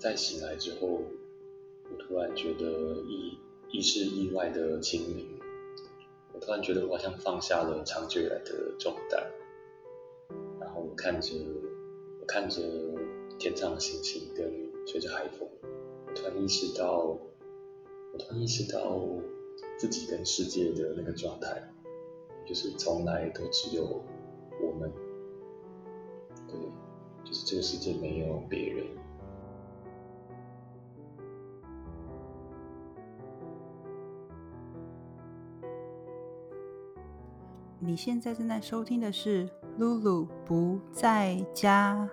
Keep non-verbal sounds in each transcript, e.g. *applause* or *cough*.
在醒来之后，我突然觉得意意识意外的清明，我突然觉得我好像放下了长久以来的重担，然后我看着我看着天上的星星跟吹着海风，我突然意识到，我突然意识到自己跟世界的那个状态，就是从来都只有我们，对，就是这个世界没有别人。你现在正在收听的是《露露不在家》。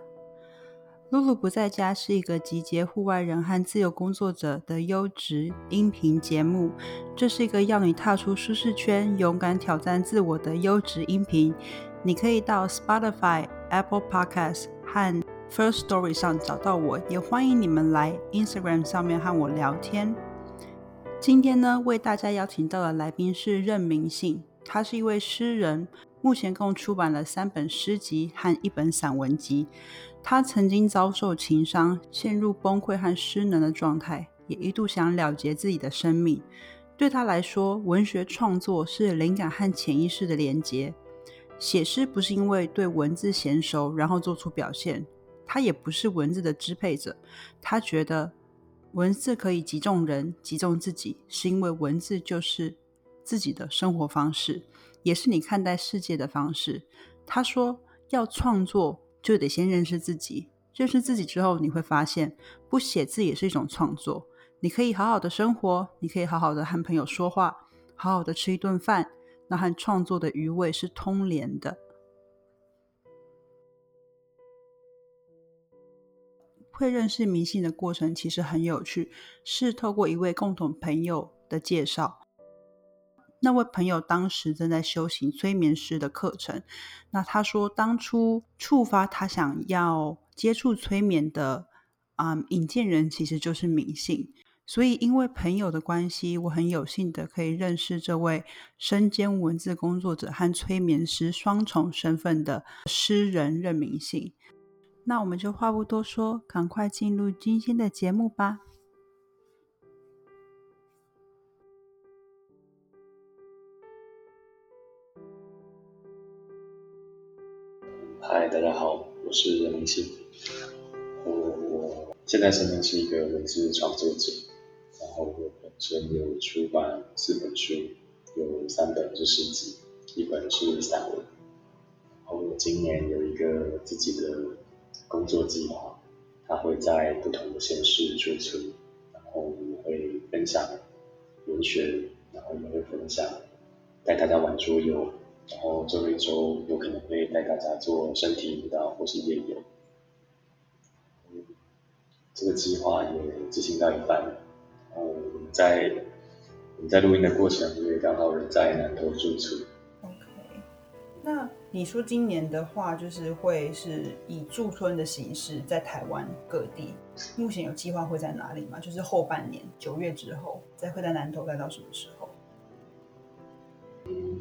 露露不在家是一个集结户外人和自由工作者的优质音频节目。这是一个要你踏出舒适圈、勇敢挑战自我的优质音频。你可以到 Spotify、Apple Podcasts 和 First Story 上找到我，也欢迎你们来 Instagram 上面和我聊天。今天呢，为大家邀请到的来宾是任明信。他是一位诗人，目前共出版了三本诗集和一本散文集。他曾经遭受情伤，陷入崩溃和失能的状态，也一度想了结自己的生命。对他来说，文学创作是灵感和潜意识的连结。写诗不是因为对文字娴熟，然后做出表现。他也不是文字的支配者。他觉得文字可以击中人，击中自己，是因为文字就是。自己的生活方式，也是你看待世界的方式。他说，要创作就得先认识自己。认识自己之后，你会发现，不写字也是一种创作。你可以好好的生活，你可以好好的和朋友说话，好好的吃一顿饭，那和创作的余味是通连的。会认识迷信的过程其实很有趣，是透过一位共同朋友的介绍。那位朋友当时正在修行催眠师的课程。那他说，当初触发他想要接触催眠的啊引荐人其实就是冥信。所以，因为朋友的关系，我很有幸的可以认识这位身兼文字工作者和催眠师双重身份的诗人任明信。那我们就话不多说，赶快进入今天的节目吧。大家好，我是任明信。我我现在身份是一个文字创作者，然后我本身有出版四本书，有三本是诗集，一本是散文。然后我今年有一个自己的工作计划，它会在不同的县市出村，然后我会分享文学，然后也会分享带大家玩桌游。然后这一周有可能会带大家做身体舞蹈或是夜游，这个计划也执行到一半，然后我们在我们在录音的过程也刚好人在南投住处。OK，那你说今年的话，就是会是以驻村的形式在台湾各地，目前有计划会在哪里吗？就是后半年九月之后，再会在南投，再到什么时候？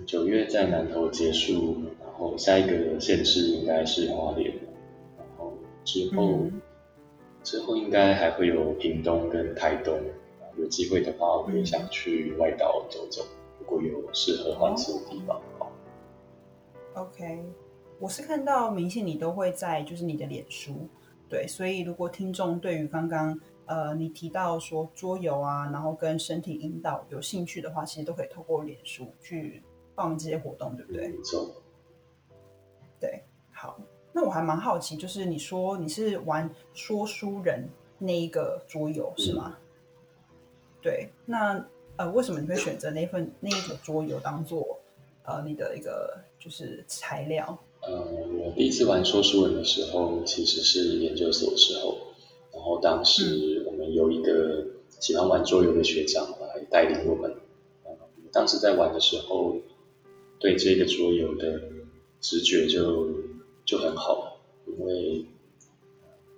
九月在南投结束，然后下一个县市应该是花莲，然后之后之后应该还会有屏东跟台东，有机会的话我也想去外岛走走，如果有适合换气的地方。OK，我是看到明信你都会在就是你的脸书，对，所以如果听众对于刚刚呃你提到说桌游啊，然后跟身体引导有兴趣的话，其实都可以透过脸书去。报名这些活动，对不对？没错。对，好。那我还蛮好奇，就是你说你是玩说书人那一个桌游是吗？对。那呃，为什么你会选择那份那一个桌游当做呃你的一个就是材料？呃，我第一次玩说书人的时候，其实是研究所的时候，然后当时我们有一个喜欢玩桌游的学长来带领我们。当时在玩的时候。对这个桌游的直觉就就很好，因为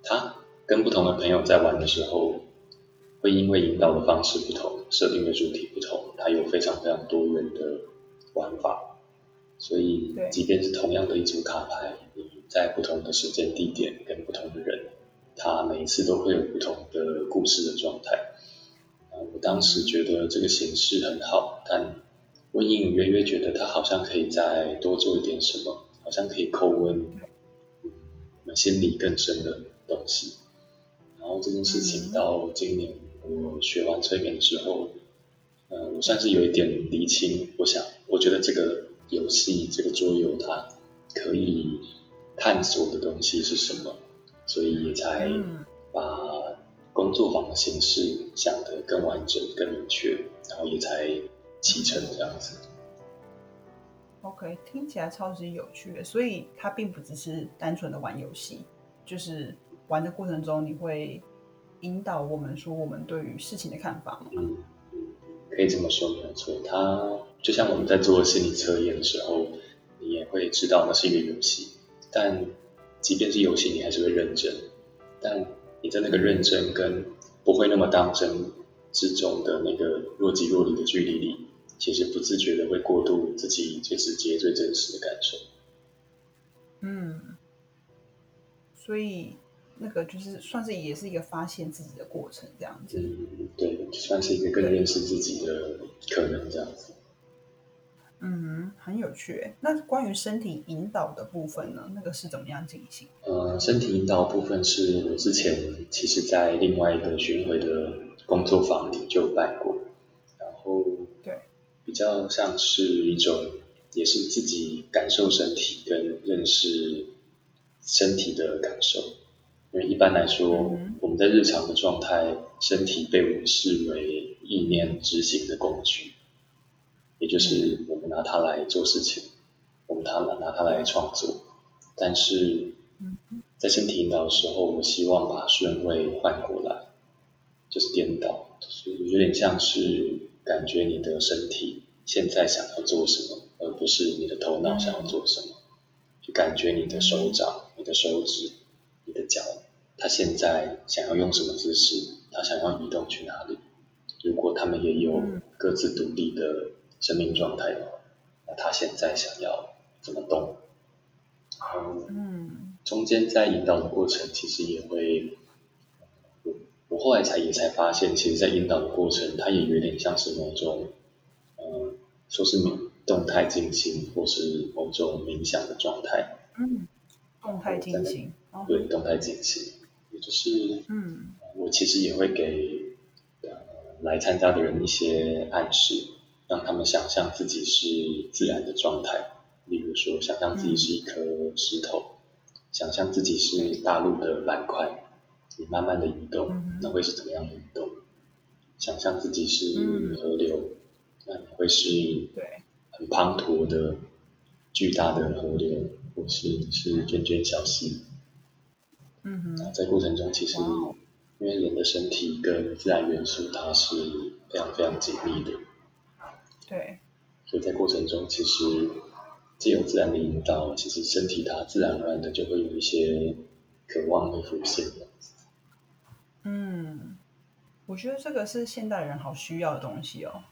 他跟不同的朋友在玩的时候，会因为引导的方式不同，设定的主题不同，它有非常非常多元的玩法，所以即便是同样的一组卡牌，你在不同的时间地点跟不同的人，他每一次都会有不同的故事的状态。啊，我当时觉得这个形式很好，但我隐隐约约觉得它好像可以再多做一点什么，好像可以叩问我们心里更深的东西。然后这件事情到今年我学完催眠之后，嗯，我算是有一点厘清。我想，我觉得这个游戏、这个桌游它可以探索的东西是什么，所以也才把工作坊的形式想得更完整、更明确，然后也才启程这样子。OK，听起来超级有趣的。所以它并不只是单纯的玩游戏，就是玩的过程中你会引导我们说我们对于事情的看法吗？嗯。可以这么说没有错，它就像我们在做心理测验的时候，你也会知道那是一个游戏，但即便是游戏，你还是会认真。但你在那个认真跟不会那么当真之中的那个若即若离的距离里，其实不自觉的会过度自己最直接、最真实的感受。嗯，所以。那个就是算是也是一个发现自己的过程，这样子。嗯，对，算是一个更认识自己的可能，这样子。嗯，很有趣。那关于身体引导的部分呢？那个是怎么样进行？呃，身体引导部分是我之前其实在另外一个巡回的工作坊里就办过，然后对，比较像是一种也是自己感受身体跟认识身体的感受。因为一般来说，我们在日常的状态，身体被我们视为意念执行的工具，也就是我们拿它来做事情，我们拿拿它来创作。但是，在身体引导的时候，我们希望把顺位换过来，就是颠倒，就是有点像是感觉你的身体现在想要做什么，而不是你的头脑想要做什么，就感觉你的手掌、你的手指。你的脚，它现在想要用什么姿势？它想要移动去哪里？如果他们也有各自独立的生命状态的话，那他现在想要怎么动？然后，嗯，中间在引导的过程，其实也会，我我后来才也才发现，其实，在引导的过程，它也有点像是某种，嗯，说是动态静心，或是某种冥想的状态。嗯，动态静心。对，动态进行，也就是，嗯，我其实也会给呃来参加的人一些暗示，让他们想象自己是自然的状态，例如说，想象自己是一颗石头，想象自己是大陆的板块，你慢慢的移动，那会是怎么样的移动？想象自己是河流，那你会是对很滂沱的巨大的河流，或是是涓涓小溪。嗯哼，在过程中，其实因为人的身体跟自然元素它是非常非常紧密的，对，所以在过程中，其实借由自然的引导，其实身体它自然而然的就会有一些渴望会浮现的。嗯，我觉得这个是现代人好需要的东西哦，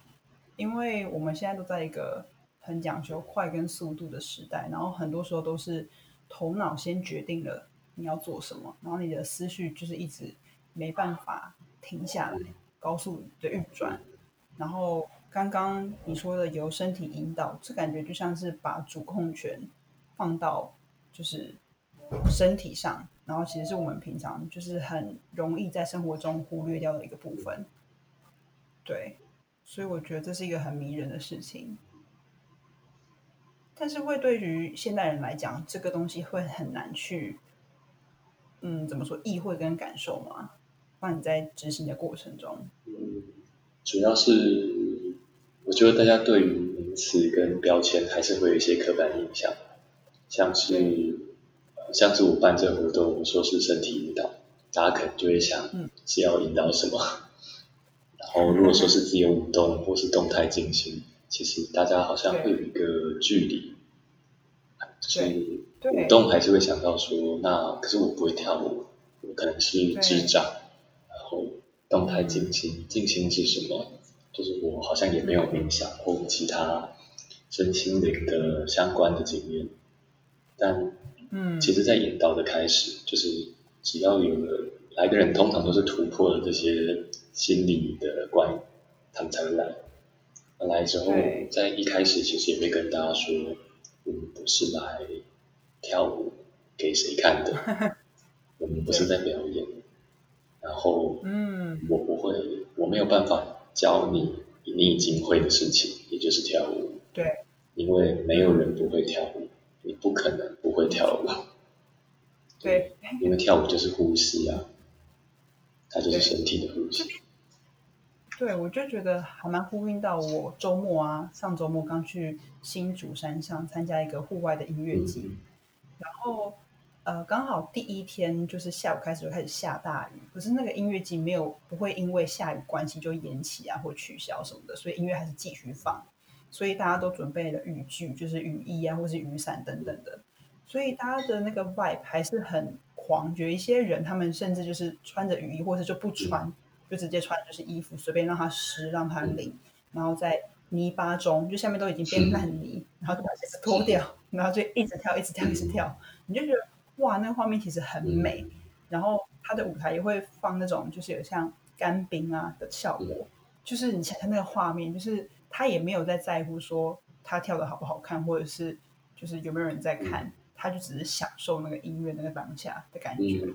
因为我们现在都在一个很讲究快跟速度的时代，然后很多时候都是头脑先决定了。你要做什么？然后你的思绪就是一直没办法停下来，高速的运转。然后刚刚你说的由身体引导，这感觉就像是把主控权放到就是身体上，然后其实是我们平常就是很容易在生活中忽略掉的一个部分。对，所以我觉得这是一个很迷人的事情。但是会对于现代人来讲，这个东西会很难去。嗯，怎么说？意会跟感受嘛，放你在执行的过程中。嗯，主要是我觉得大家对于名词跟标签还是会有一些刻板印象，像是像是我办这个活动，我说是身体引导，大家可能就会想是要引导什么。然后如果说是自由舞动或是动态进行，其实大家好像会有一个距离，所以。舞动还是会想到说，那可是我不会跳舞，我可能是智障。然后动态进行进行是什么？就是我好像也没有冥想或其他身心灵的相关的经验。但，嗯，其实，在引导的开始，就是只要有了来的人通常都是突破了这些心理的关，他们才会来。来之后，在一开始其实也会跟大家说，我们不是来跳舞给谁看的，*laughs* 我们不是在表演。然后，嗯，我不会，我没有办法教你你已经会的事情，也就是跳舞。对。因为没有人不会跳舞，你不可能不会跳舞。对。因为跳舞就是呼吸啊，它就是身体的呼吸。对，我就觉得还蛮呼应到我周末啊，上周末刚去新竹山上参加一个户外的音乐季，然后呃，刚好第一天就是下午开始就开始下大雨，可是那个音乐季没有不会因为下雨关系就延期啊或取消什么的，所以音乐还是继续放，所以大家都准备了雨具，就是雨衣啊或是雨伞等等的，所以大家的那个 vibe 还是很狂，有一些人他们甚至就是穿着雨衣，或者就不穿。就直接穿就是衣服，随便让它湿，让它淋，然后在泥巴中，就下面都已经变烂泥，然后就把鞋子脱掉，然后就一直跳，一直跳，一直跳，你就觉得哇，那个画面其实很美。然后它的舞台也会放那种就是有像干冰啊的效果，就是你想想那个画面，就是他也没有在在乎说他跳的好不好看，或者是就是有没有人在看，他就只是享受那个音乐那个当下的感觉，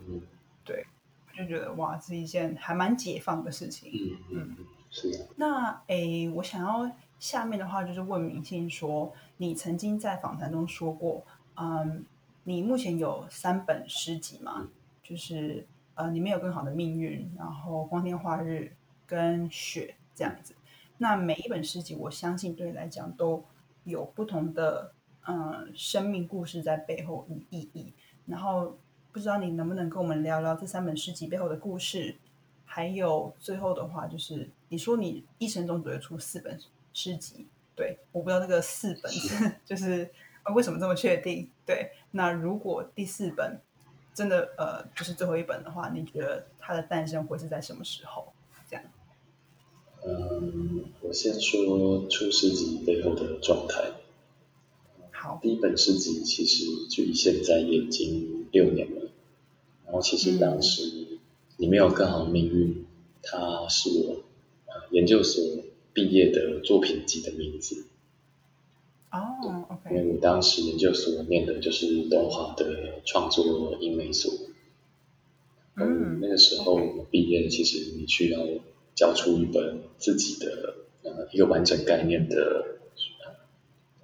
对。就觉得哇，是一件还蛮解放的事情。嗯嗯，是的。那诶，我想要下面的话就是问明信说，你曾经在访谈中说过，嗯，你目前有三本诗集嘛？就是呃，你没有更好的命运，然后光天化日跟雪这样子。那每一本诗集，我相信对你来讲都有不同的嗯生命故事在背后与意义，然后。不知道你能不能跟我们聊聊这三本诗集背后的故事，还有最后的话，就是你说你一生中只会出四本诗集，对，我不知道这个四本是 *laughs* 就是呃为什么这么确定？对，那如果第四本真的呃就是最后一本的话，你觉得它的诞生会是在什么时候？这样？嗯，我先说出诗集背后的状态。好，第一本诗集其实距离现在已经六年了。然后其实当时你没有更好的命运，它是我研究所毕业的作品集的名字。哦，OK。因为我当时研究所念的就是东华的创作英美所。嗯。那个时候毕业，其实你需要交出一本自己的呃一个完整概念的，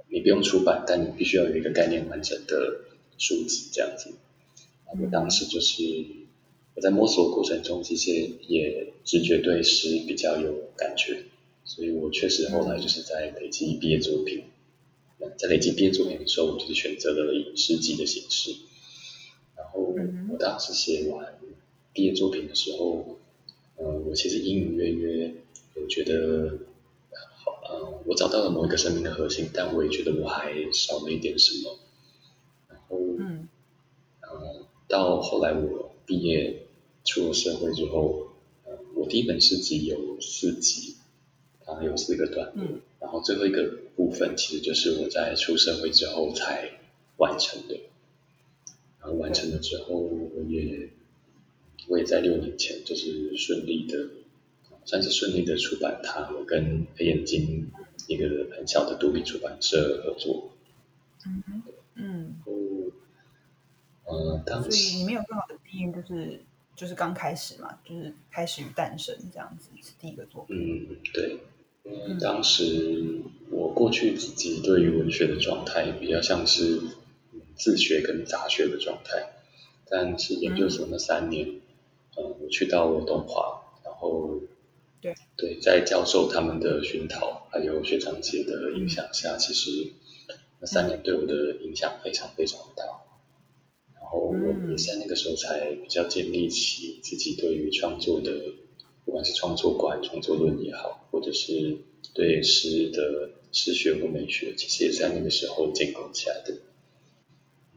你不用出版，但你必须要有一个概念完整的书籍这样子。我当时就是我在摸索过程中，其实也直觉对诗比较有感觉，所以我确实后来就是在累积毕业作品。在累积毕业作品的时候，我就是选择了以诗集的形式。然后我当时写完毕业作品的时候，嗯，我其实隐隐约约有觉得，好，嗯，我找到了某一个生命的核心，但我也觉得我还少了一点什么。然后，嗯。呃到后来我毕业出了社会之后，呃，我第一本诗集有四集，它，有四个段落，然后最后一个部分其实就是我在出社会之后才完成的，然后完成了之后，我也我也在六年前就是顺利的，算是顺利的出版它，我跟黑眼睛一个很小的独立出版社合作，嗯嗯。呃，所以你没有更好的定义，就是就是刚开始嘛，就是开始与诞生这样子是第一个作品。嗯，对。嗯，当时我过去自己对于文学的状态比较像是自学跟杂学的状态，但是研究所那三年，嗯，我去到了东华，然后对。对，在教授他们的熏陶还有学长姐的影响下，其实那三年对我的影响非常非常大。然后我也在那个时候才比较建立起自己对于创作的，不管是创作观、创作论也好，或者是对诗的诗学或美学，其实也是在那个时候建构起来的。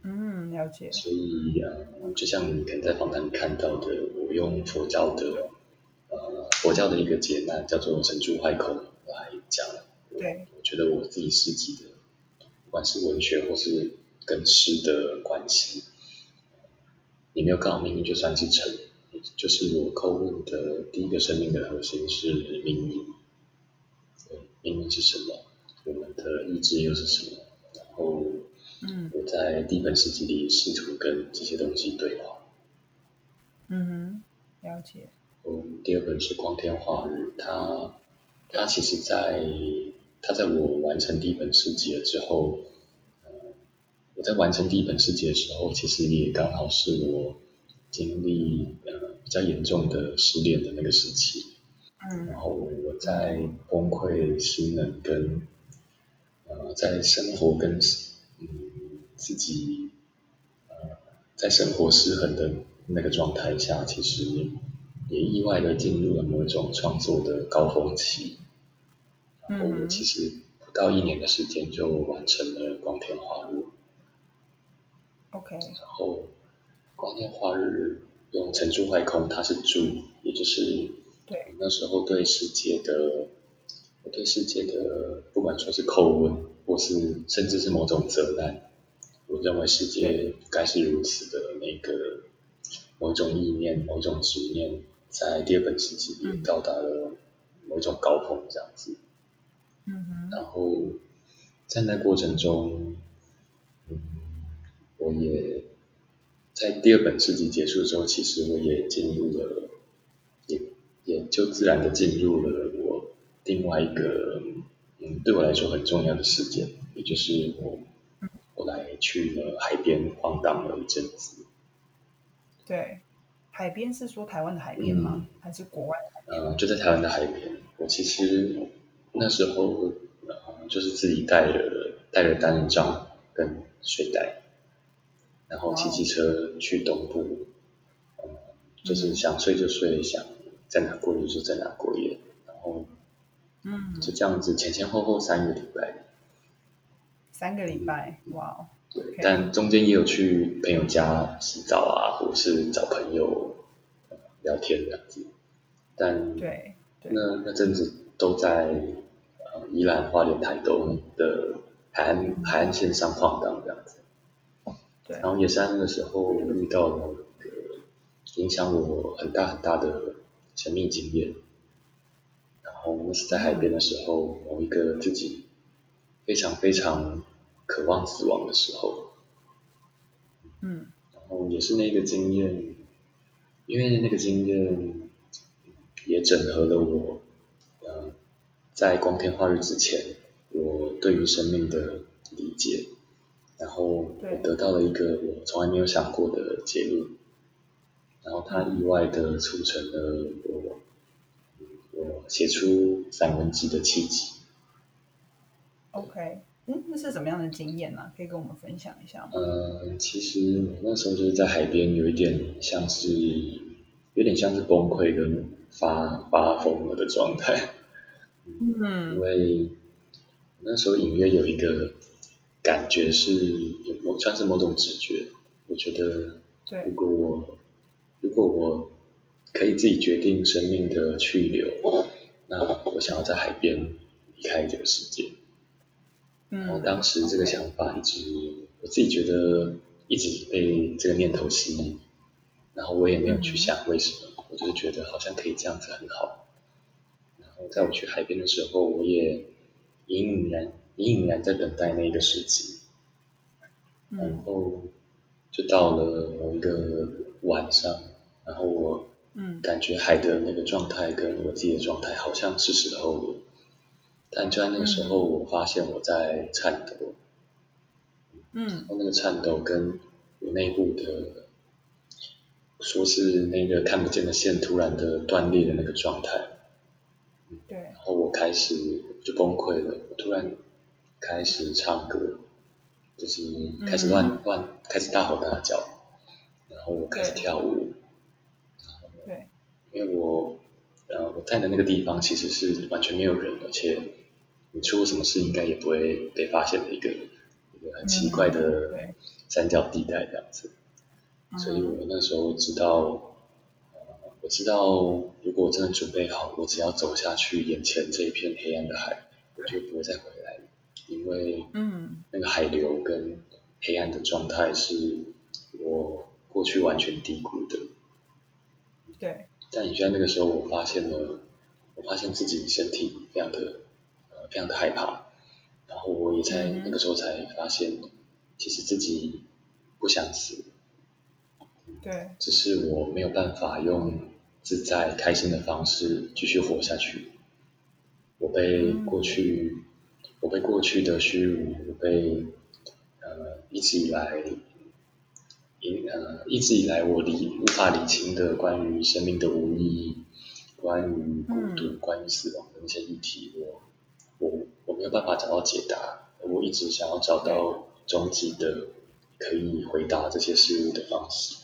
嗯，了解。所以啊，就像你可能在访谈里看到的，我用佛教的呃佛教的一个劫难叫做神珠坏口来讲。对。我觉得我自己诗集的，不管是文学或是跟诗的关系。你没有刚好命运就算是成，就是我叩问的第一个生命的核心是命运，对，命运是什么？我们的意志又是什么？然后，嗯我在第一本诗集里试图跟这些东西对话。嗯哼，了解。嗯，第二本是光天化日，它它其实在它在我完成第一本诗集了之后，呃，我在完成第一本诗集的时候，其实也刚好是我经历呃比较严重的失恋的那个时期，嗯。然后我在崩溃、失能跟呃在生活跟嗯自己呃在生活失衡的那个状态下，其实也意外的进入了某一种创作的高峰期。然后我其实不到一年的时间就完成了《光天化日》，OK，然后《光天化日》用成住坏空，它是住，也就是对，那时候对世界的，我对世界的，不管说是叩问，或是甚至是某种责难，我认为世界该是如此的那个某种意念、某种执念，在第二本世纪里到达了某种高峰，这样子。嗯哼，然后在那过程中，嗯，我也在第二本诗集结束之后，其实我也进入了，也也就自然的进入了我另外一个，嗯，对我来说很重要的事件，也就是我我来去了海边晃荡了一阵子，对，海边是说台湾的海边吗？嗯还是国外的海边？呃，就在台湾的海边，我其实那时候呃就是自己带了带了单人帐跟睡袋，然后骑机车去东部，呃，就是想睡就睡，想在哪过夜就在哪过夜，然后嗯，就这样子前前后后三个礼拜，三个礼拜，哇哦，对但中间也有去朋友家洗澡啊，或者是找朋友、呃聊天这样子，但对对，那那阵子都在呃宜兰花莲台东的海岸海岸线上晃荡这样子，对。然后也是在那个时候遇到了一个影响我很大很大的神秘经验，然后那是在海边的时候，某一个自己非常非常渴望死亡的时候，嗯。然后也是那个经验，因为那个经验也整合了我，呃，在光天化日之前，我对于生命的理解，然后我得到了一个我从来没有想过的结论，然后它意外的促成了我，我写出散文集的契机。，OK，嗯，那是什么样的经验呢、可以跟我们分享一下吗？呃，其实我那时候就是在海边，有一点像是，有点像是崩溃跟发发疯了的状态。嗯因嗯为那时候隐约有一个感觉是有某像是某种直觉，我觉得如，果我如果我可以自己决定生命的去留，那我想要在海边离开这个世界。然后嗯，当时这个想法一直，我自己觉得一直被这个念头吸引，然后我也没有去想为什么，我就是觉得好像可以这样子很好。然后在我去海边的时候，我也隐隐然隐隐然在等待那个时机，然嗯后就到了某一个晚上，然后我嗯。感觉海的那个状态跟我自己的状态好像是时候了，但就在那个时候，我发现我在颤抖，嗯。然后那个颤抖跟我内部的，说是那个看不见的线突然的断裂的那个状态，对，然后我开始就崩溃了，我突然开始唱歌，就是开始乱、乱，开始大吼大叫，然后我开始跳舞，对，因为我呃我在的那个地方其实是完全没有人，而且你出了什么事应该也不会被发现的一个一个很奇怪的三角地带这样子，所以我那时候知道，呃我知道如果我真的准备好，我只要走下去眼前这一片黑暗的海，我就不会再回来了，因为嗯那个海流跟黑暗的状态是我过去完全低估的。对。但你在那个时候，我发现了，我发现自己身体非常的呃非常的害怕，然后我也在那个时候才发现，其实自己不想死，对，只是我没有办法用自在开心的方式继续活下去。我被过去，我被过去的虚无，我被呃一直以来。一呃，一直以来我理无法理清的关于生命的无意义，关于孤独、关于死亡的那些议题，我我我没有办法找到解答。我一直想要找到终极的可以回答这些事物的方式。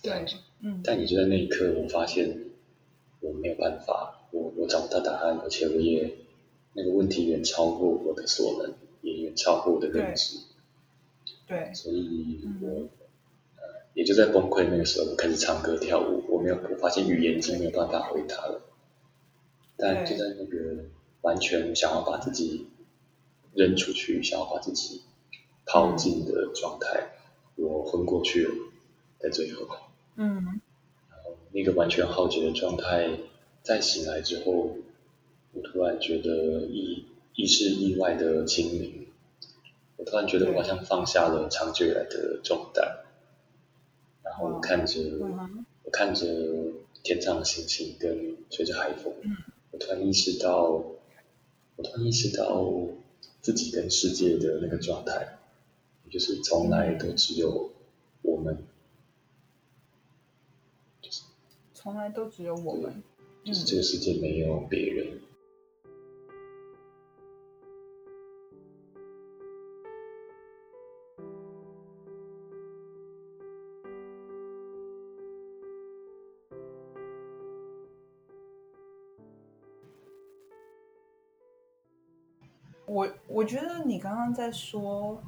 对，嗯。但也就在那一刻，我发现我没有办法，我我找不到答案，而且我也那个问题远超过我的所能，也远超过我的认知。对。所以我。也就在崩溃那个时候，我开始唱歌跳舞。我没有，我发现语言已经没有办法回答了。但就在那个完全想要把自己扔出去、想要把自己抛进的状态，我昏过去了。在最后，嗯，然后那个完全耗竭的状态，在醒来之后，我突然觉得意意识意外的清明。我突然觉得我好像放下了长久以来的重担。然后我看着，我看着天上的星星跟吹着海风，我突然意识到，我突然意识到自己跟世界的那个状态，就是从来都只有我们，就是从来都只有我们，就是这个世界没有别人。我觉得你刚刚在说，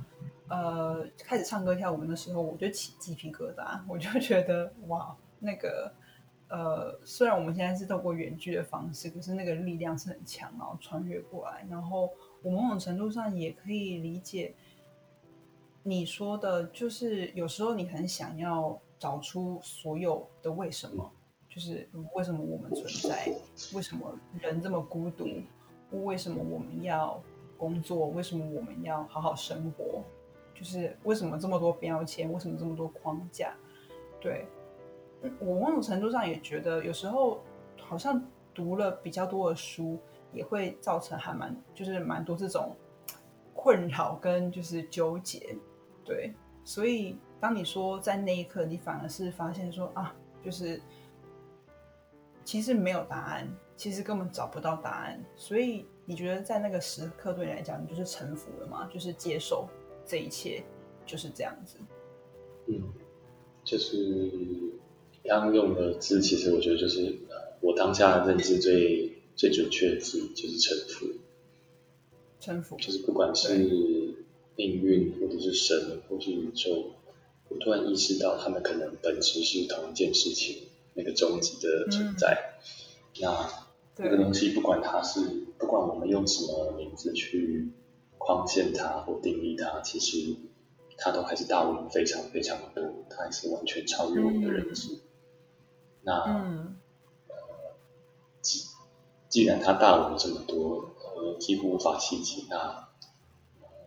呃，开始唱歌跳舞的时候，我就起鸡皮疙瘩，我就觉得哇，那个，呃，虽然我们现在是透过远距的方式，可是那个力量是很强，然后穿越过来，然后我某种程度上也可以理解你说的，就是有时候你很想要找出所有的为什么，就是为什么我们存在，为什么人这么孤独，为什么我们要。工作为什么我们要好好生活？就是为什么这么多标签？为什么这么多框架？对，我某种程度上也觉得，有时候好像读了比较多的书，也会造成还蛮就是蛮多这种困扰跟就是纠结。对，所以当你说在那一刻，你反而是发现说啊，就是其实没有答案，其实根本找不到答案，所以。你觉得在那个时刻对你来讲，你就是臣服了吗？就是接受这一切，就是这样子。嗯，就是刚用的字，其实我觉得就是我当下认知最最准确的字，就是臣服。臣服，就是不管是命运，或者是神，或是宇宙，我突然意识到，他们可能本质是同一件事情，那个终极的存在。那。这个东西不管它是，不管我们用什么名字去框限它或定义它，其实它都还是大我们非常非常的多，它还是完全超越我们的认知。那呃，既既然它大我们这么多，呃，几乎无法企及，那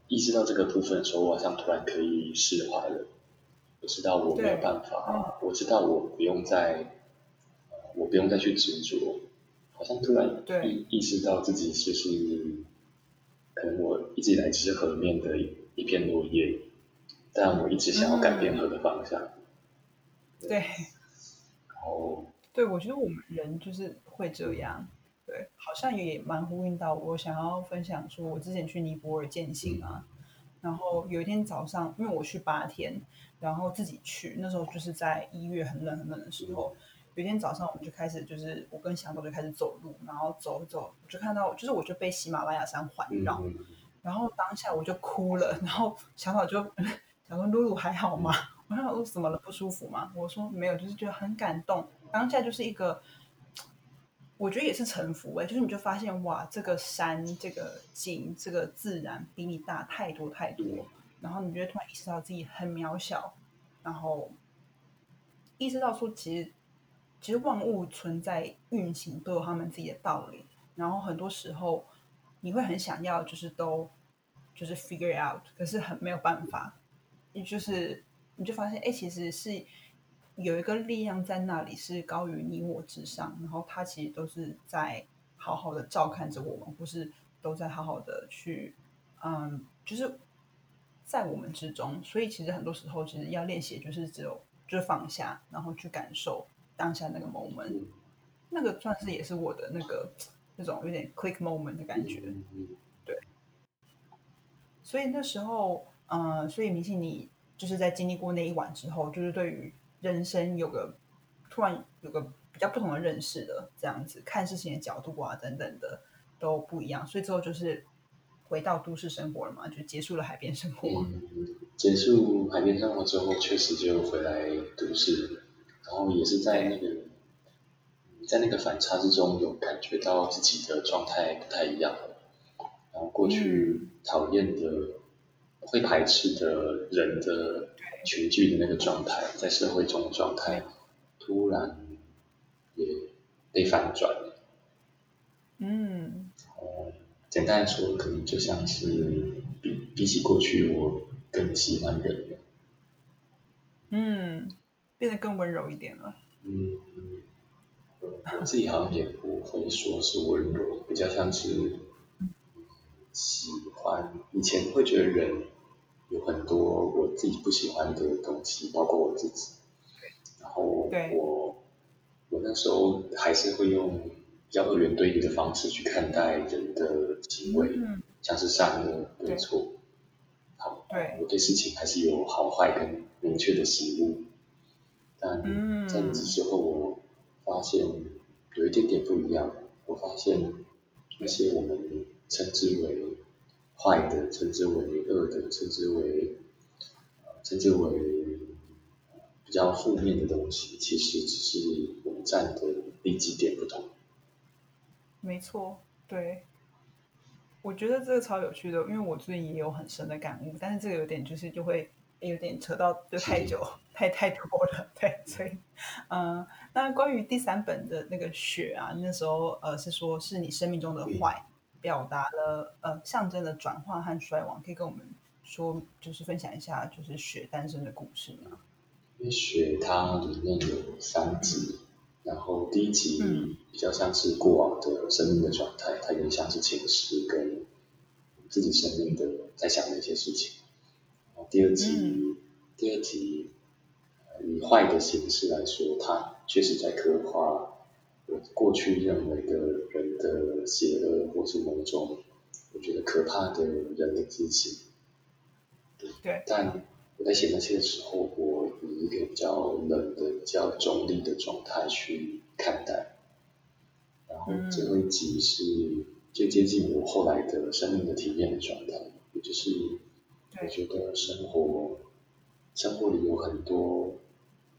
意识到这个部分的时候，我好像突然可以释怀了。我知道我没有办法，我知道我不用再，我不用再去执着。好像突然意意识到自己就是，可能我一直以来只是河面的一一片落叶，但我一直想要改变河的方向。对。然后。对，我觉得我们人就是会这样。对，好像也蛮呼应到我想要分享说，我之前去尼泊尔践行啊，然后有一天早上，因为我去八天，然后自己去，那时候就是在一月很冷很冷的时候。有一天早上，我们就开始，就是我跟小狗就开始走路，然后走走，我就看到，就是我就被喜马拉雅山环绕，然后当下我就哭了，然后小宝就想说：“露露还好吗？” *laughs* 我说：“我怎么了？不舒服吗？”我说：“没有，就是觉得很感动。”当下就是一个，我觉得也是臣服哎，就是你就发现哇，这个山、这个景、这个自然比你大太多太多，然后你就突然意识到自己很渺小，然后意识到说其实。其实万物存在运行都有他们自己的道理，然后很多时候你会很想要就是都就是 figure out，可是很没有办法，你就是你就发现哎，其实是有一个力量在那里是高于你我之上，然后它其实都是在好好的照看着我们，或是都在好好的去嗯，就是在我们之中，所以其实很多时候其实要练习就是只有就放下，然后去感受。当下那个 moment，那个算是也是我的那个那种有点 click moment 的感觉，对。所以那时候，呃，所以明信你就是在经历过那一晚之后，就是对于人生有个突然有个比较不同的认识的这样子看事情的角度啊等等的都不一样，所以之后就是回到都市生活了嘛，就结束了海边生活。结束海边生活之后，确实就回来都市。然后也是在那个，在那个反差之中，有感觉到自己的状态不太一样了。然后过去讨厌的、会排斥的人的群聚的那个状态，在社会中的状态，突然也被反转了。嗯。哦，简单来说，可能就像是比比起过去，我更喜欢人了。嗯。变得更温柔一点了。嗯，我自己好像也不会说是温柔，比较像是喜欢。以前会觉得人有很多我自己不喜欢的东西，包括我自己。然后我我那时候还是会用比较二元对立的方式去看待人的行为，像是善恶对错。好，对，我对事情还是有好坏跟明确的醒悟。但在那之后，我发现有一点点不一样。我发现那些我们称之为坏的、称之为恶的、称之为称之为比较负面的东西，其实只是我们站的立基点不同。没错，对。我觉得这个超有趣的，因为我最近也有很深的感悟，但是这个有点就是就会。有点扯到就太久，太太多了，对，*laughs* 所以，嗯，那关于第三本的那个雪啊，那时候呃是说是你生命中的坏，表达了呃象征的转化和衰亡，可以跟我们说，就是分享一下就是雪诞生的故事吗？因为雪它里面有三集，然后第一集比较像是过往的生命的状态，它有点像是前世跟自己生命的在想的一些事情。第二集，第二集，以坏的形式来说，它确实在刻画我过去认为的人的邪恶，或是某种我觉得可怕的人的自己。对。但我在写那些的时候，我以一个比较冷的、比较中立的状态去看待。然后最后一集是最接近我后来的生命的体验的状态，也就是。我觉得生活，生活里有很多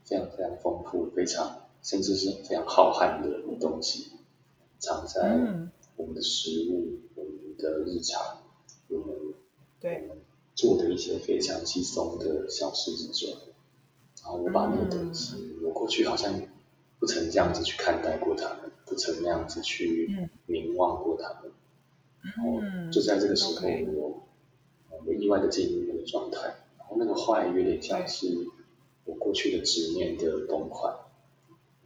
非常非常丰富、非常甚至是非常浩瀚的东西，藏在我们的食物、我们的日常、我们对做的一些非常轻松的小事之中。然后我把那个东西，我过去好像不曾这样子去看待过他们，不曾那样子去凝望过他们。然后就在这个时候，我。我意外的进入那个状态，然后那个坏有点像是我过去的执念的崩坏，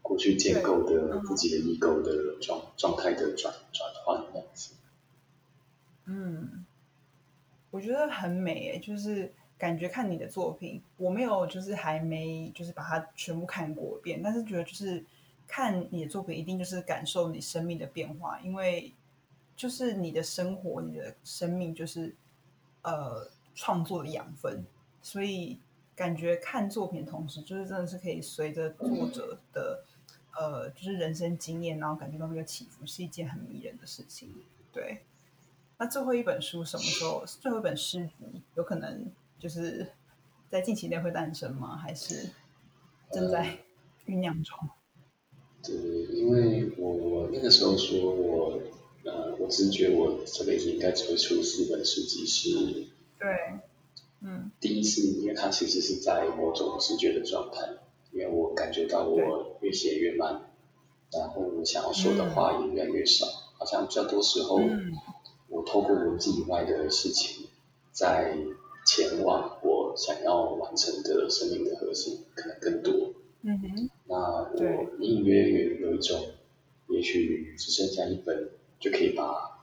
过去建构的自己的异构的状状态的转转换这样子。嗯，我觉得很美诶，就是感觉看你的作品，我没有就是还没就是把它全部看过一遍，但是觉得就是看你的作品，一定就是感受你生命的变化，因为就是你的生活，你的生命就是。呃，创作的养分，所以感觉看作品同时，就是真的是可以随着作者的呃，就是人生经验，然后感觉到那个起伏，是一件很迷人的事情。对，那最后一本书什么时候？最后一本诗集有可能就是在近期内会诞生吗？还是正在酝酿中？对，因为我我那个时候说我。呃，我只是觉得我这辈子应该只会出四本诗集，是，对，嗯，第一是因为它其实是在某种直觉的状态，因为我感觉到我越写越慢，然后我想要说的话也越来越少，好像比较多时候，我透过文字以外的事情，在前往我想要完成的生命的核心，可能更多。嗯哼。那我隐隐约约有一种，也许只剩下一本就可以把，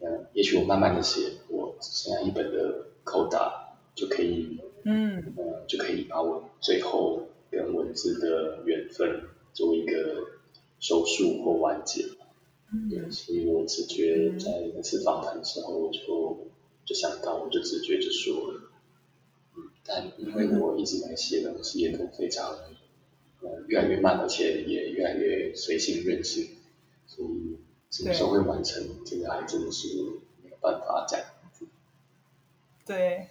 嗯，也许我慢慢的写，我只剩下一本的扣打就可以，嗯，呃，就可以把我最后。跟文字的缘分做一个收束或完结，对，所以我直觉在那次访谈的时候，我就就想到，我就直觉就说了，嗯，但因为我一直在写东西，也都非常，呃，越来越慢，而且也越来越随性任性，所以什么时候会完成，这个还真的是没有办法讲。对。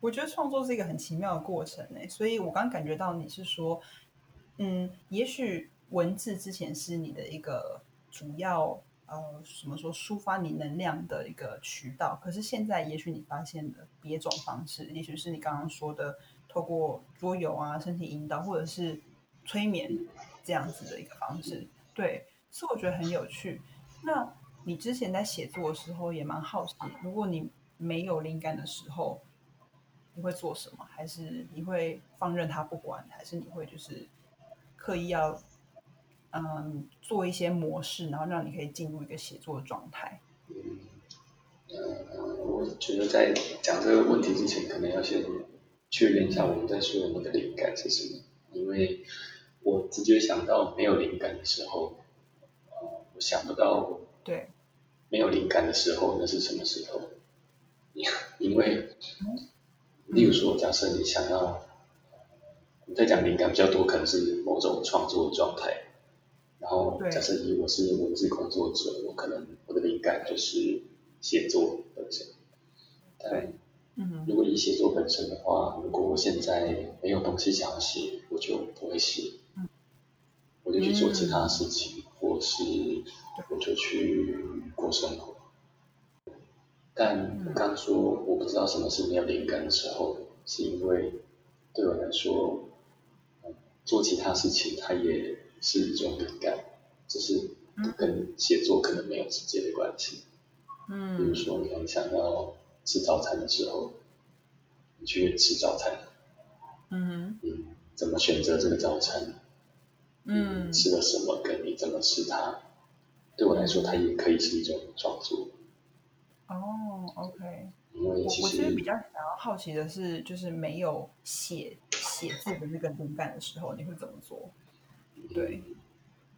我觉得创作是一个很奇妙的过程诶，所以我刚感觉到你是说，嗯，也许文字之前是你的一个主要呃，什么说抒发你能量的一个渠道，可是现在也许你发现了别种方式，也许是你刚刚说的透过桌游啊、身体引导或者是催眠这样子的一个方式，对，所以我觉得很有趣。那你之前在写作的时候也蛮好奇，如果你没有灵感的时候。你会做什么？还是你会放任他不管？还是你会就是刻意要嗯做一些模式，然后让你可以进入一个写作的状态？嗯，呃，我觉得在讲这个问题之前，可能要先确认一下我们在说的那个灵感是什么。因为我直接想到没有灵感的时候，呃，我想不到对没有灵感的时候那是什么时候？*laughs* 因为。例如说，假设你想要，你在讲灵感比较多，可能是某种创作状态。然后，假设以我是文字工作者，我可能我的灵感就是写作本身。但，嗯，如果以写作本身的话，如果我现在没有东西想要写，我就不会写，我就去做其他事情，或是我就去过生活。但我刚说我不知道什么是没有灵感的时候，是因为对我来说，做其他事情它也是一种灵感，只是跟写作可能没有直接的关系。嗯，比如说你很想要吃早餐的时候，你去吃早餐。嗯嗯，怎么选择这个早餐？嗯，吃了什么？跟你怎么吃它？对我来说，它也可以是一种创作。哦，OK，我我其实比较想要好奇的是，就是没有写写字的那个灵感的时候，你会怎么做？对，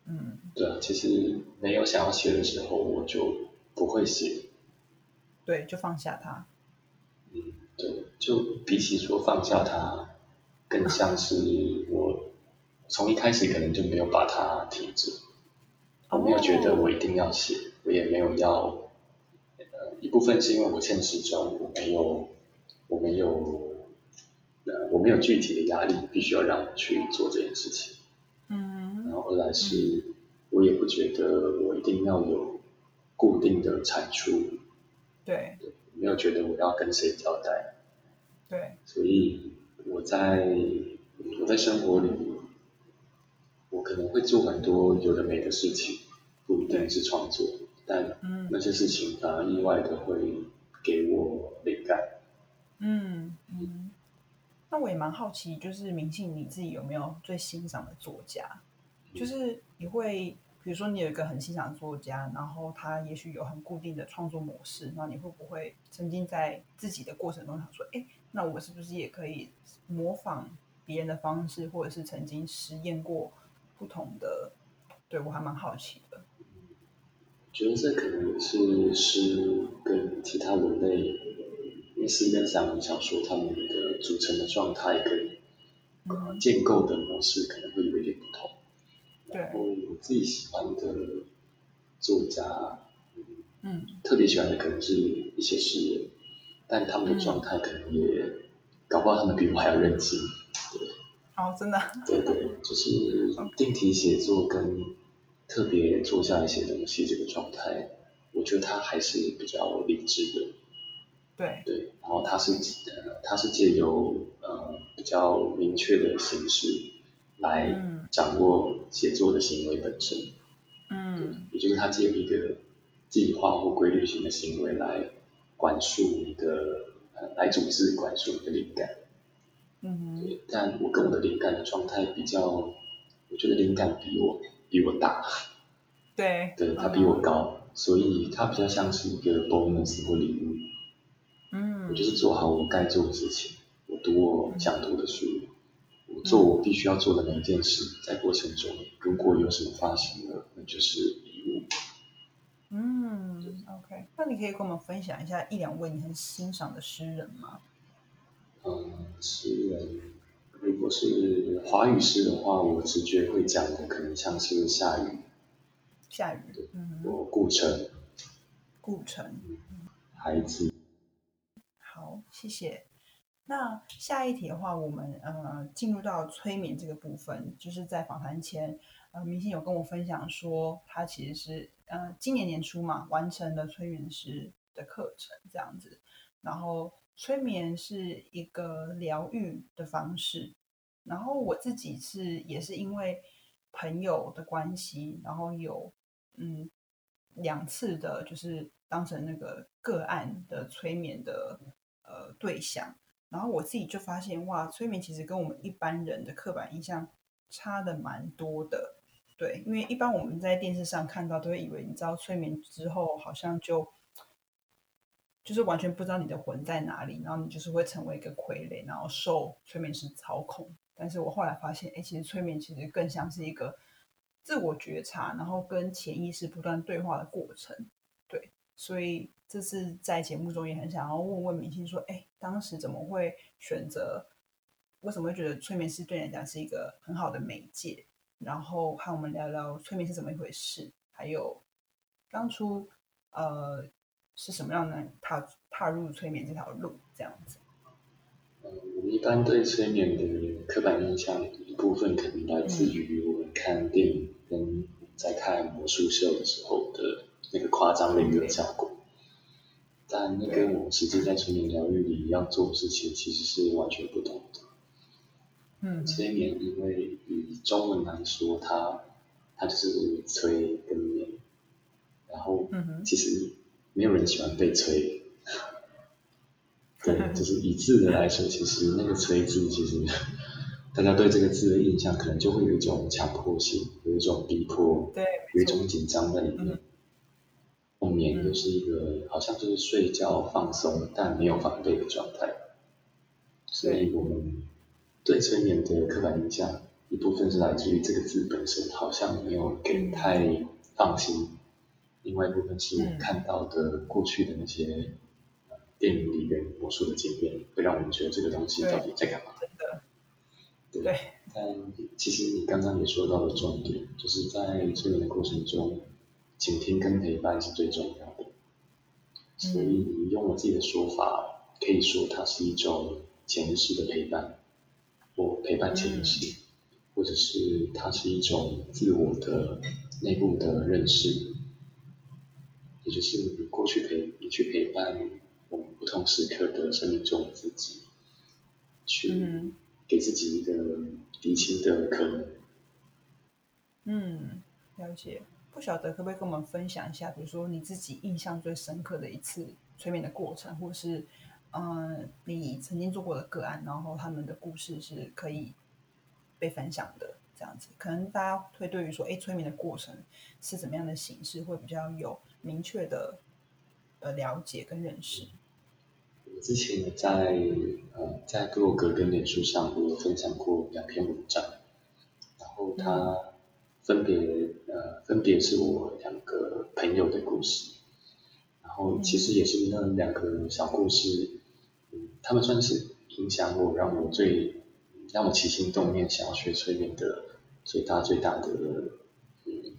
嗯，对啊，其实没有想要写的时候，我就不会写，对，就放下它。嗯，对，就比起说放下它，更像是我从一开始可能就没有把它停止，我没有觉得我一定要写，我也没有要。一部分是因为我现实中我没有，我没有，呃，我没有具体的压力，必须要让我去做这件事情。嗯。然后二来是，我也不觉得我一定要有固定的产出。对。没有觉得我要跟谁交代。对。所以我在我在生活里，我可能会做很多有的没的事情，不一定是创作。但那些事情反而意外的会给我灵感。嗯嗯，那我也蛮好奇，就是明信你自己有没有最欣赏的作家？就是你会，比如说你有一个很欣赏的作家，然后他也许有很固定的创作模式，那你会不会曾经在自己的过程中想说，哎，那我是不是也可以模仿别人的方式，或者是曾经实验过不同的？对我还蛮好奇的。觉得这可能也是诗跟其他人类，因为诗跟散文小说他们的组成的状态跟建构的模式可能会有一点不同。然后我自己喜欢的作家，嗯，特别喜欢的可能是一些诗人，但他们的状态可能也搞不好他们比我还要认真。对，哦，真的。对对，就是 *laughs* 定题写作跟。特别做下一些东西，这个状态，我觉得他还是比较理智的。对。对，然后他是呃他是借由呃比较明确的形式来嗯。掌握写作的行为本身，嗯。也就是他借由一个计划或规律性的行为来管束你的呃来组织管束你的灵感。嗯但我跟我的灵感的状态比较，我觉得灵感比我比我大，对。对，他比我高，所以他比较像是一个 bonus 或礼物。嗯。我就是做好我该做的事情，我读我想读的书，我做我必须要做的每一件事，在过程中如果有什么发生了，那就是礼物。嗯，OK，那你可以跟我们分享一下一两位你很欣赏的诗人吗？嗯，诗人，如果是华语诗的话，我直觉会讲的可能像是下雨，下雨，嗯。哼，我顾城，顾城，孩子，好，谢谢。那下一题的话，我们呃进入到催眠这个部分，就是在访谈前，呃，明星有跟我分享说，他其实是呃今年年初嘛完成了催眠师的课程这样子，然后催眠是一个疗愈的方式，然后我自己是也是因为朋友的关系，然后有嗯两次的，就是当成那个个案的催眠的呃对象，然后我自己就发现哇，催眠其实跟我们一般人的刻板印象差的蛮多的。对，因为一般我们在电视上看到，都会以为你知道催眠之后，好像就就是完全不知道你的魂在哪里，然后你就是会成为一个傀儡，然后受催眠师操控。但是我后来发现，哎，其实催眠其实更像是一个自我觉察，然后跟潜意识不断对话的过程。对，所以这次在节目中也很想要问问明星说，哎，当时怎么会选择？为什么会觉得催眠师对你来讲是一个很好的媒介？然后和我们聊聊催眠是怎么一回事，还有当初呃是什么让人踏踏入催眠这条路这样子。嗯，我们一般对催眠的刻板印象一部分可能来自于我们看电影跟在看魔术秀的时候的那个夸张的娱乐效果，但那跟我们实际在催眠疗愈里要做的事情其实是完全不同的。嗯。催眠因为以中文来说，它它就是催跟眠，然后其实没有人喜欢被催。对，*laughs* 就是以字的来说，其实那个“催”字，其实 *laughs* 大家对这个字的印象可能就会有一种强迫性，有一种逼迫，对，有一种紧张在里面嗯。后眠就是一个好像就是睡觉放松，但没有防备的状态。所以我们对催眠的刻板印象，一部分是来自于这个字本身好像没有给太放心，另外一部分是我看到的过去的那些呃电影里面魔术的经验，会让我们觉得这个东西到底在干嘛。对。对，但其实你刚刚也说到了重点，就是在催眠的过程中，倾听跟陪伴是最重要的。所以你用我自己的说法，可以说它是一种潜意识的陪伴，或陪伴潜意识，或者是它是一种自我的内部的认识，也就是你过去陪你去陪伴我们不同时刻的生命中的自己，去嗯给自己一个厘清的可能。嗯，了解。不晓得可不可以跟我们分享一下，比如说你自己印象最深刻的一次催眠的过程，或是嗯、呃你曾经做过的个案，然后他们的故事是可以被分享的，这样子，可能大家会对于说，哎，催眠的过程是怎么样的形式，会比较有明确的呃了解跟认识。我之前在呃在部落格跟脸书上，我有分享过两篇文章，然后它分别呃分别是我两个朋友的故事，然后其实也是那两个小故事，嗯，他们算是影响我，让我最让我起心动念想要学催眠的最大最大的嗯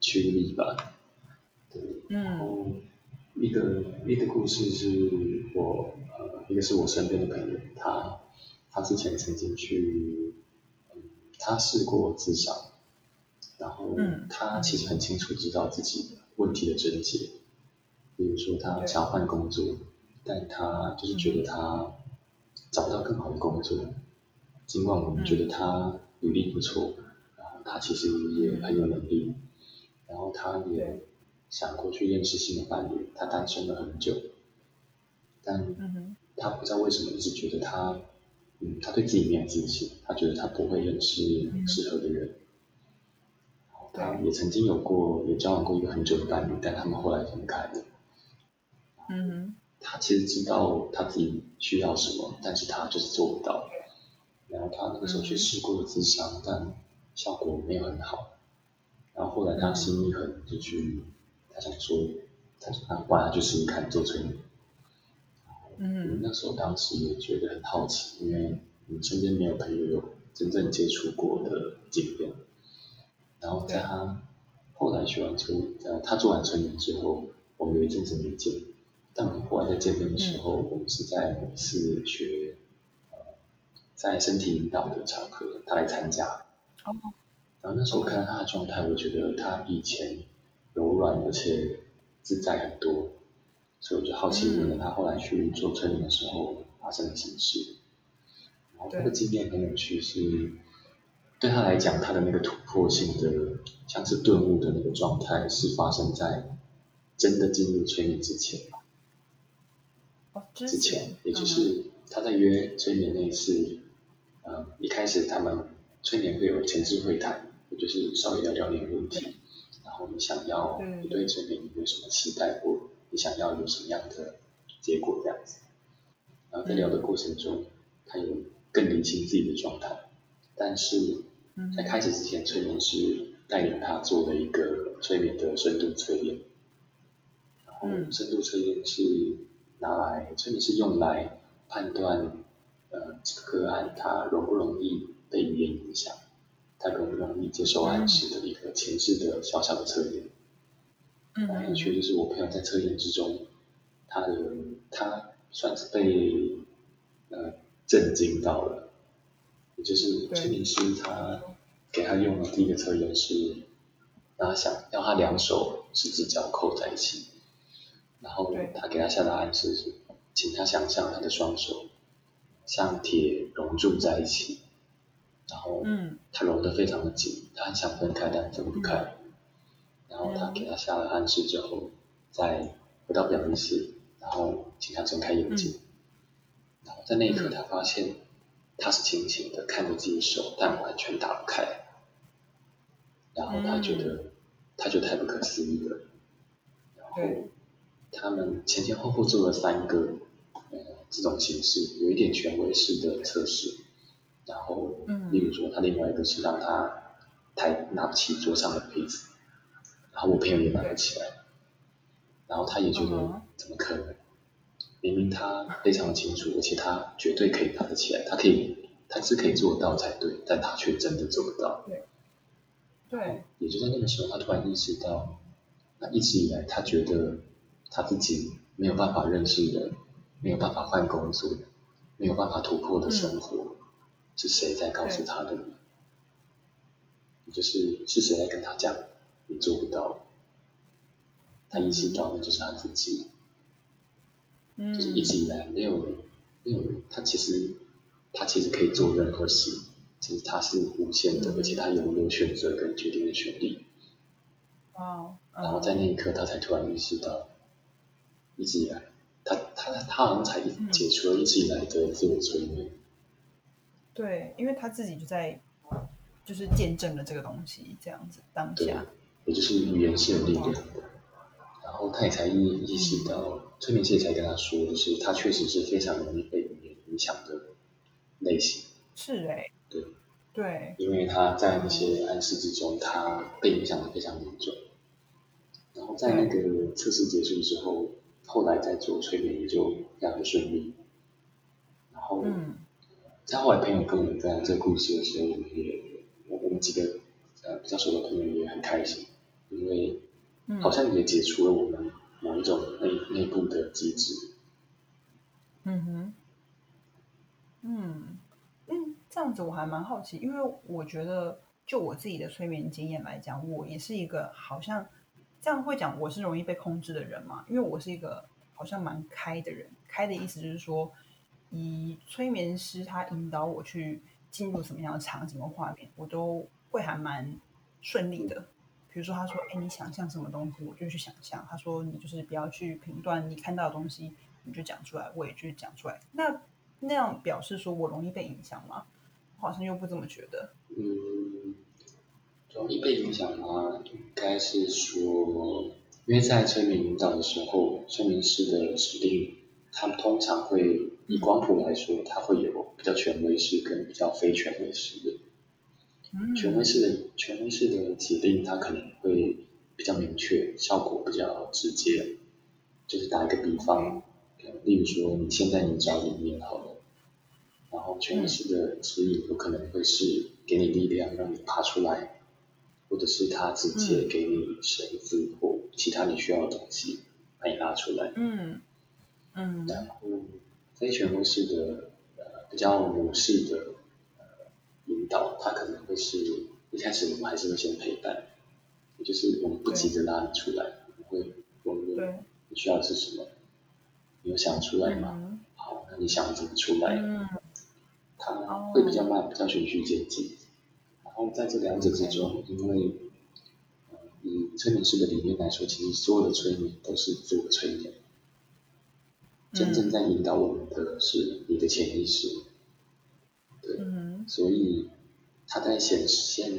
驱力吧，对，然嗯。后一个一个故事是我呃，一个是我身边的朋友，他他之前曾经去，嗯，他试过自杀，然后嗯。他其实很清楚知道自己问题的症结，比如说他想换工作，但他就是觉得他找不到更好的工作，尽管我们觉得他履历不错，然后他其实也很有能力，然后他也想过去认识新的伴侣，他单身了很久，但他不知道为什么一直觉得他，嗯，他对自己没有自信，他觉得他不会认识适合的人。他也曾经有过，也交往过一个很久的伴侣，但他们后来分开了。嗯哼。他其实知道他自己需要什么，但是他就是做不到。然后他那个时候去试过了智商，但效果没有很好。然后后来他心一狠，就去，他想说，他说他不然就试试看做催眠。嗯。那时候当时也觉得很好奇，因为你身边没有朋友有真正接触过的经验。然后在他后来学完催，呃，他做完催眠之后，我们有一阵子没见。但我们后来在见面的时候，我们是在某次学，呃，在身体引导的场合，他来参加。哦。然后那时候看到他的状态，我觉得他以前柔软而且自在很多，所以我就好奇问了他后来去做催眠的时候发生了什么事。然后他的经验很有趣是。对他来讲，他的那个突破性的，像是顿悟的那个状态，是发生在真的进入催眠之前。之前，也就是他在约催眠那一次，呃，一开始他们催眠会有前置会谈，也就是稍微聊聊你的问题，然后你想要，你对催眠有什么期待，或你想要有什么样的结果这样子。然后在聊的过程中，他有更理清自己的状态。但是在开始之前，催眠师带领他做了一个催眠的深度测验。然后深度测验是拿来催眠是用来判断呃这个个案他容不容易被语言影响，他容不容易接受暗示的一个前置的小小的测验。嗯。很有趣就是我朋友在测验之中，他的他算是被呃震惊到了。也就是催眠师他给他用的第一个测验是，让他想要他两手十指交扣在一起，然后他给他下的暗示是，请他想象他的双手像铁熔铸在一起，然后他揉得非常的紧，他很想分开但分不开，然后他给他下了暗示之后，再回到表意识，然后请他睁开眼睛，然后在那一刻他发现。他是清醒的，看着自己的手，但完全打不开。然后他觉得，他就太不可思议了。然后他们前前后后做了三个，呃，这种形式，有一点权威式的测试。然后，例如说，他另外一个是让他抬拿不起桌上的杯子，然后我朋友也拿不起来，然后他也觉得怎么可能？明明他非常的清楚，而且他绝对可以拿得起来，他可以，他是可以做到才对，但他却真的做不到。对，对。也就在那个时候，他突然意识到，那一直以来他觉得他自己没有办法认识人，没有办法换工作，没有办法突破的生活，是谁在告诉他的？就是是谁在跟他讲你做不到？他意识到的就是他自己。就是一直以来没有人没有人他其实他其实可以做任何事，其实他是无限的，而且他拥有选择跟决定的权利。哦。然后在那一刻，他才突然意识到，一直以来，他他他好像才解除了一直以来的自我催眠。对，因为他自己就在就是见证了这个东西，这样子当下。也就是语言是有力量的。然后他也才意意识到。催眠师才跟他说，就是他确实是非常容易被语言影响的类型。是哎。对。对。因为他在那些暗示之中，他被影响的非常严重。然后在那个测试结束之后，后来在做催眠也就非常的顺利。然后，在后来朋友跟我们讲这个故事的时候，我们也我我们几个呃比较熟的朋友也很开心，因为好像也解除了我们。某一种内内部的机制。嗯哼，嗯嗯，这样子我还蛮好奇，因为我觉得就我自己的催眠经验来讲，我也是一个好像这样会讲，我是容易被控制的人嘛，因为我是一个好像蛮开的人。开的意思就是说，以催眠师他引导我去进入什么样的场景和画面，我都会还蛮顺利的。比如说，他说：“哎，你想象什么东西，我就去想象。”他说：“你就是不要去评断你看到的东西，你就讲出来，我也就讲出来。”那那样表示说我容易被影响吗？我好像又不这么觉得。嗯，容易被影响吗？应该是说，因为在催眠引导的时候，催眠师的指令，他们通常会以光谱来说，它会有比较权威式跟比较非权威式的。权威式的权威式的指令，它可能会比较明确，效果比较直接。就是打一个比方，例如说你现在你找里面好了，然后权威式的指引有可能会是给你力量让你爬出来，或者是他直接给你绳子或其他你需要的东西把你拉出来。嗯嗯。然后非权威式的呃比较模式的呃。引导它可能会是一开始我们还是会先陪伴，也就是我们不急着拉你出来，我们会问你你需要的是什么，你有想出来吗？好，那你想怎么出来？它会比较慢，比较循序渐进。然后在这两者之中，因为以催眠师的理念来说，其实所有的催眠都是自我催眠，真正在引导我们的是你的潜意识。对，所以他在显现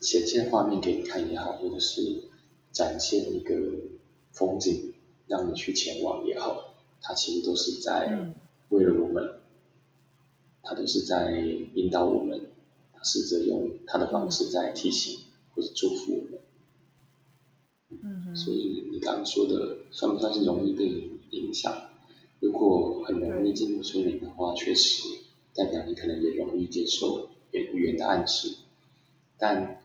显现画面给你看也好，或者是展现一个风景让你去前往也好，他其实都是在为了我们，他都是在引导我们，试着用他的方式在提醒或者祝福我们。嗯所以你刚刚说的算不算是容易被影响？如果很容易进入催眠的话，确实。代表你可能也容易接受语言的暗示，但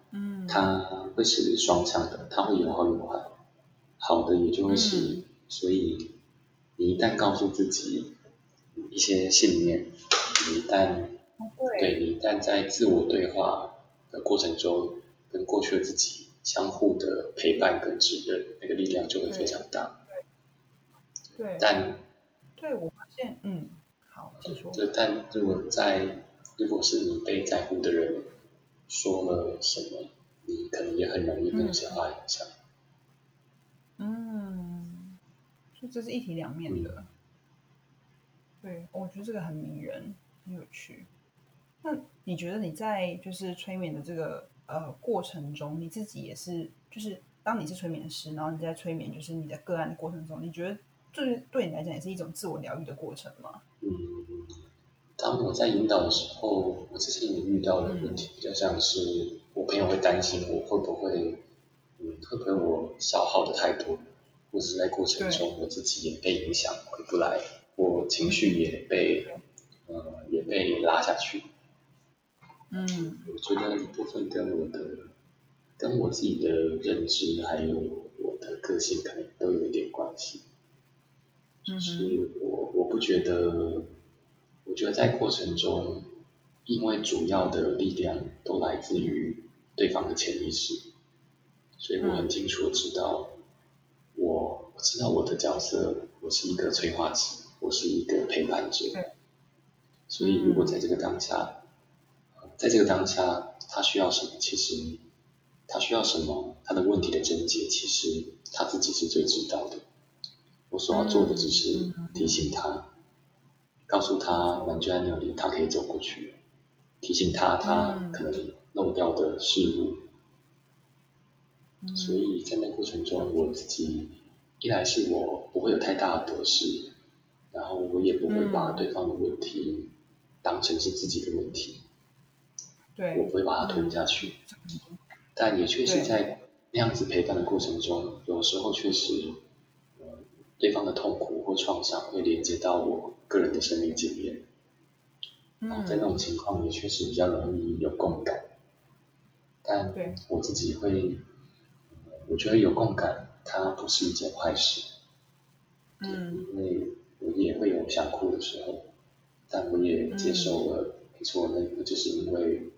它会是双向的，它会有好有坏，好的也就会是，所以你一旦告诉自己一些信念，你一旦对。你一旦在自我对话的过程中，跟过去的自己相互的陪伴跟指认，那个力量就会非常大。对，但对我发现，嗯。好就但如果在，如果是你被在乎的人说了什么，你可能也很容易被那些话影响。嗯，所以这是一体两面的。对，我觉得这个很迷人，很有趣。那你觉得你在就是催眠的这个呃过程中，你自己也是，就是当你是催眠师，然后你在催眠就是你的个案的过程中，你觉得就是对你来讲也是一种自我疗愈的过程吗？嗯，当我在引导的时候，我之前也遇到的问题比较像是，我朋友会担心我会不会，嗯，会不会我消耗的太多，或者是在过程中我自己也被影响回不来，我情绪也被，呃，也被拉下去。嗯，我觉得一部分跟我的，跟我自己的认知还有我的个性可能都有一点关系。就是我，我不觉得，我觉得在过程中，因为主要的力量都来自于对方的潜意识，所以我很清楚的知道，我我知道我的角色，我是一个催化剂，我是一个陪伴者，所以如果在这个当下，在这个当下，他需要什么，其实他需要什么，他的问题的症结，其实他自己是最知道的。我所要做的只是提醒他，告诉他满卷鸟里他可以走过去，提醒他他可能漏掉的事物。所以在那过程中，我自己一来是我不会有太大的得失，然后我也不会把对方的问题当成是自己的问题，对，我不会把它吞下去。但也确实在那样子陪伴的过程中，有时候确实。对方的痛苦或创伤会连接到我个人的生命经验，然后在那种情况也确实比较容易有共感，但我自己会，我觉得有共感它不是一件坏事，嗯，因为我也会有想哭的时候，但我也接受了，没错，那个就是因为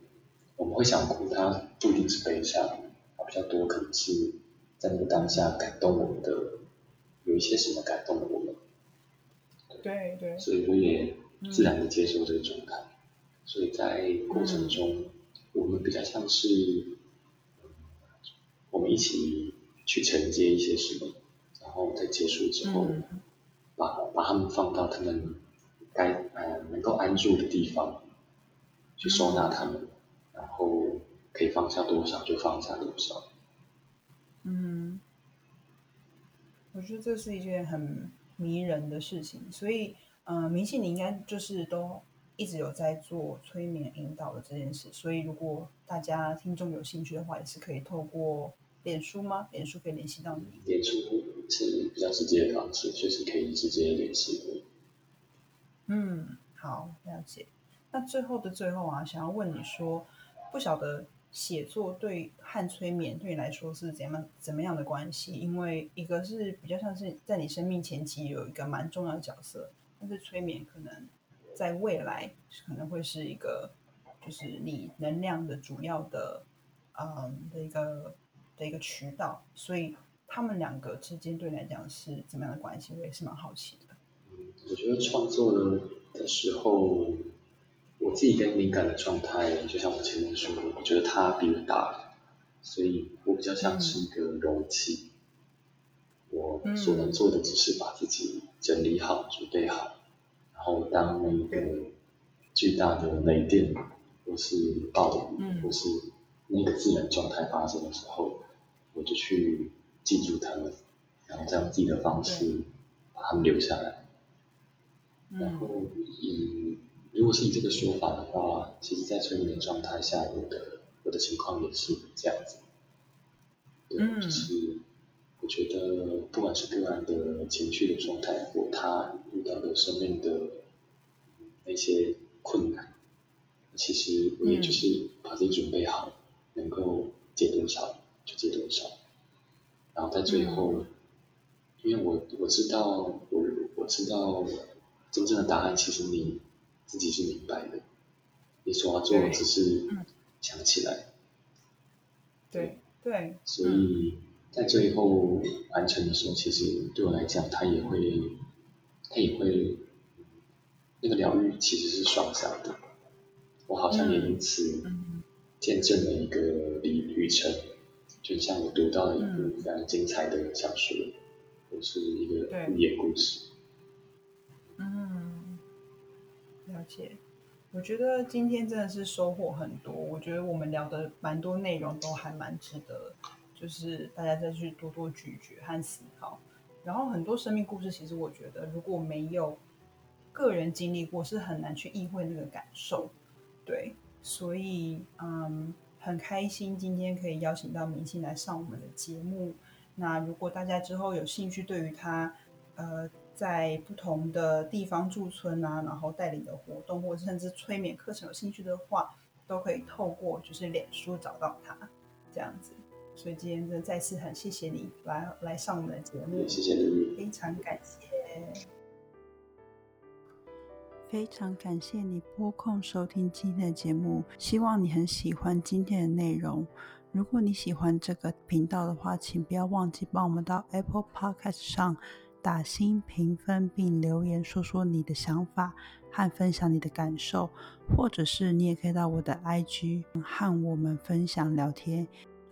我们会想哭，它不一定是悲伤，它比较多可能是在那个当下感动我们的。有一些什么感动了我们。对对。所以我也自然的接受这个状态。所以在过程中，我们比较像是，我们一起去承接一些什么，然后在结束之后，把把他们放到他们该呃能够安住的地方，去收纳他们，然后可以放下多少就放下多少。嗯，我觉得这是一件很迷人的事情，所以，嗯，明信你应该就是都。一直有在做催眠引导的这件事，所以如果大家听众有兴趣的话，也是可以透过脸书吗？脸书可以联系到你。脸书是比较直接的方式，确实可以直接联系我。嗯，好，了解。那最后的最后啊，想要问你说，不晓得写作对和催眠对你来说是怎样怎么样的关系？因为一个是比较像是在你生命前期有一个蛮重要的角色，但是催眠可能。在未来可能会是一个，就是你能量的主要的，嗯的一个的一个渠道，所以他们两个之间对你来讲是怎么样的关系？我也是蛮好奇的。我觉得创作的的时候，我自己跟敏感的状态，就像我前面说的，我觉得它比我大，所以我比较像是一个容器，我所能做的只是把自己整理好、准备好。然后当那个巨大的雷电或是暴雨或是那个自然状态发生的时候，我就去记住它们，然后再用自己的方式把它们留下来。然后，嗯，如果是以这个说法的话，其实，在催眠状态下，我的我的情况也是这样子。对，就是我觉得，不管是个人的情绪的状态，或他。遇到的生命的那些困难，其实我也就是把自己准备好，能够接多少就接多少，然后在最后，因为我我知道我我知道真正的答案，其实你自己是明白的，你所要做的只是想起来，对对，所以在最后完成的时候，其实对我来讲，它也会。他也会，那个疗愈其实是双向的，我好像也因此见证了一个旅旅程，就像我读到了一部非常精彩的小说，或是一个寓言故事。嗯，了解。我觉得今天真的是收获很多，我觉得我们聊的蛮多内容都还蛮值得，就是大家再去多多咀嚼和思考。然后很多生命故事，其实我觉得如果没有个人经历过，是很难去意会那个感受。对，所以嗯，很开心今天可以邀请到明星来上我们的节目。那如果大家之后有兴趣，对于他呃在不同的地方驻村啊，然后带领的活动，或者甚至催眠课程有兴趣的话，都可以透过就是脸书找到他，这样子。所以今天真的再次很谢谢你来来上我们的节目，谢谢你，非常感谢，非常感谢你拨空收听今天的节目，希望你很喜欢今天的内容。如果你喜欢这个频道的话，请不要忘记帮我们到 Apple Podcast 上打星评分，并留言说说你的想法和分享你的感受，或者是你也可以到我的 IG 和我们分享聊天。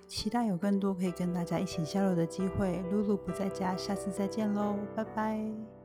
期待有更多可以跟大家一起交流的机会。露露不在家，下次再见喽，拜拜。